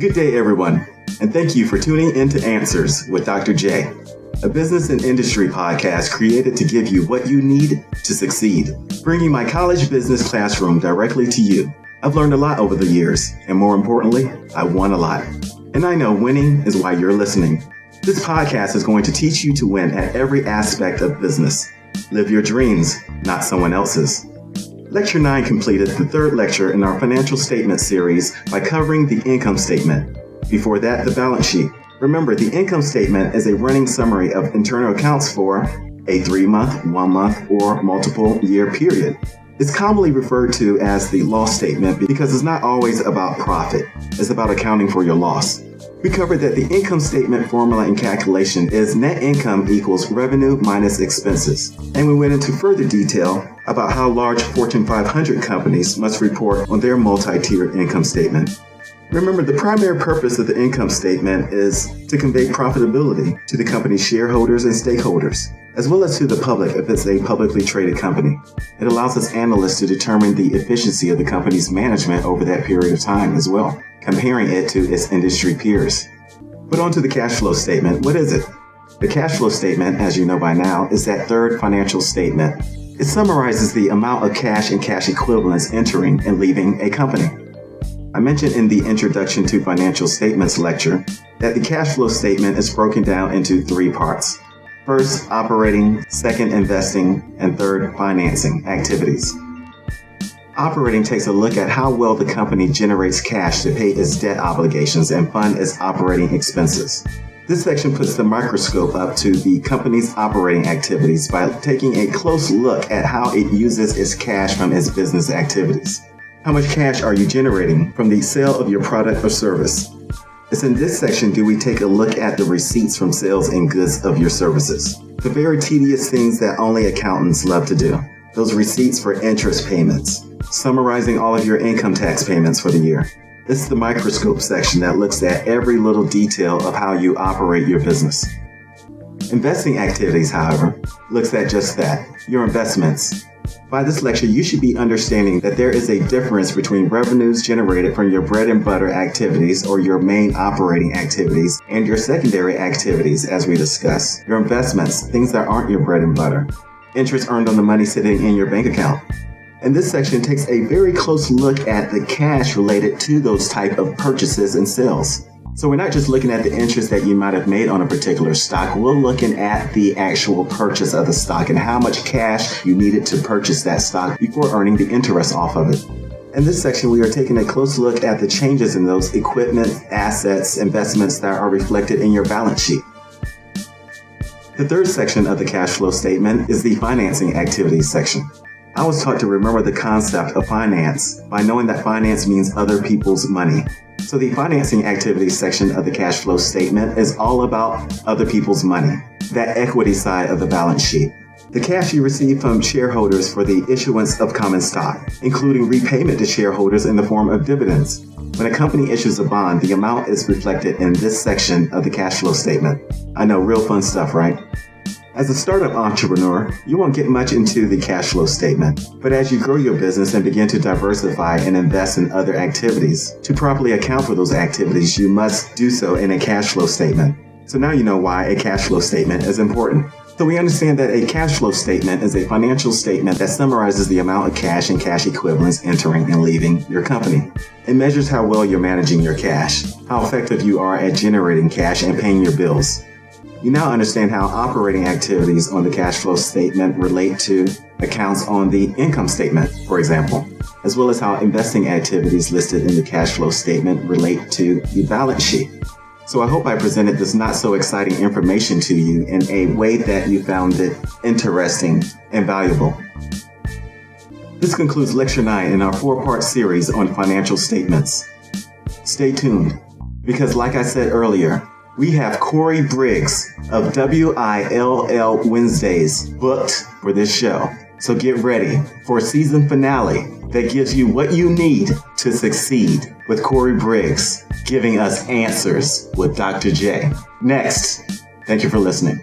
Good day, everyone, and thank you for tuning in to Answers with Dr. J, a business and industry podcast created to give you what you need to succeed, bringing my college business classroom directly to you. I've learned a lot over the years, and more importantly, I won a lot. And I know winning is why you're listening. This podcast is going to teach you to win at every aspect of business. Live your dreams, not someone else's. Lecture 9 completed the third lecture in our financial statement series by covering the income statement. Before that, the balance sheet. Remember, the income statement is a running summary of internal accounts for a three month, one month, or multiple year period. It's commonly referred to as the loss statement because it's not always about profit, it's about accounting for your loss. We covered that the income statement formula and calculation is net income equals revenue minus expenses. And we went into further detail about how large Fortune 500 companies must report on their multi tiered income statement. Remember, the primary purpose of the income statement is to convey profitability to the company's shareholders and stakeholders, as well as to the public if it's a publicly traded company. It allows us analysts to determine the efficiency of the company's management over that period of time as well comparing it to its industry peers. But on to the cash flow statement. What is it? The cash flow statement, as you know by now, is that third financial statement. It summarizes the amount of cash and cash equivalents entering and leaving a company. I mentioned in the Introduction to Financial Statements lecture that the cash flow statement is broken down into three parts. First, operating, second, investing, and third, financing activities. Operating takes a look at how well the company generates cash to pay its debt obligations and fund its operating expenses. This section puts the microscope up to the company's operating activities by taking a close look at how it uses its cash from its business activities. How much cash are you generating from the sale of your product or service? It's in this section do we take a look at the receipts from sales and goods of your services. The very tedious things that only accountants love to do. Those receipts for interest payments, summarizing all of your income tax payments for the year. This is the microscope section that looks at every little detail of how you operate your business. Investing activities, however, looks at just that your investments. By this lecture, you should be understanding that there is a difference between revenues generated from your bread and butter activities or your main operating activities and your secondary activities, as we discuss. Your investments, things that aren't your bread and butter. Interest earned on the money sitting in your bank account. And this section takes a very close look at the cash related to those type of purchases and sales. So we're not just looking at the interest that you might have made on a particular stock. We're looking at the actual purchase of the stock and how much cash you needed to purchase that stock before earning the interest off of it. In this section, we are taking a close look at the changes in those equipment, assets, investments that are reflected in your balance sheet. The third section of the cash flow statement is the financing activities section. I was taught to remember the concept of finance by knowing that finance means other people's money. So the financing activities section of the cash flow statement is all about other people's money, that equity side of the balance sheet. The cash you receive from shareholders for the issuance of common stock, including repayment to shareholders in the form of dividends. When a company issues a bond, the amount is reflected in this section of the cash flow statement. I know, real fun stuff, right? As a startup entrepreneur, you won't get much into the cash flow statement. But as you grow your business and begin to diversify and invest in other activities, to properly account for those activities, you must do so in a cash flow statement. So now you know why a cash flow statement is important. So we understand that a cash flow statement is a financial statement that summarizes the amount of cash and cash equivalents entering and leaving your company. It measures how well you're managing your cash, how effective you are at generating cash and paying your bills, you now understand how operating activities on the cash flow statement relate to accounts on the income statement, for example, as well as how investing activities listed in the cash flow statement relate to the balance sheet. So I hope I presented this not so exciting information to you in a way that you found it interesting and valuable. This concludes Lecture 9 in our four part series on financial statements. Stay tuned, because like I said earlier, we have Corey Briggs of WILL Wednesdays booked for this show. So get ready for a season finale that gives you what you need to succeed with Corey Briggs giving us answers with Dr. J. Next, thank you for listening.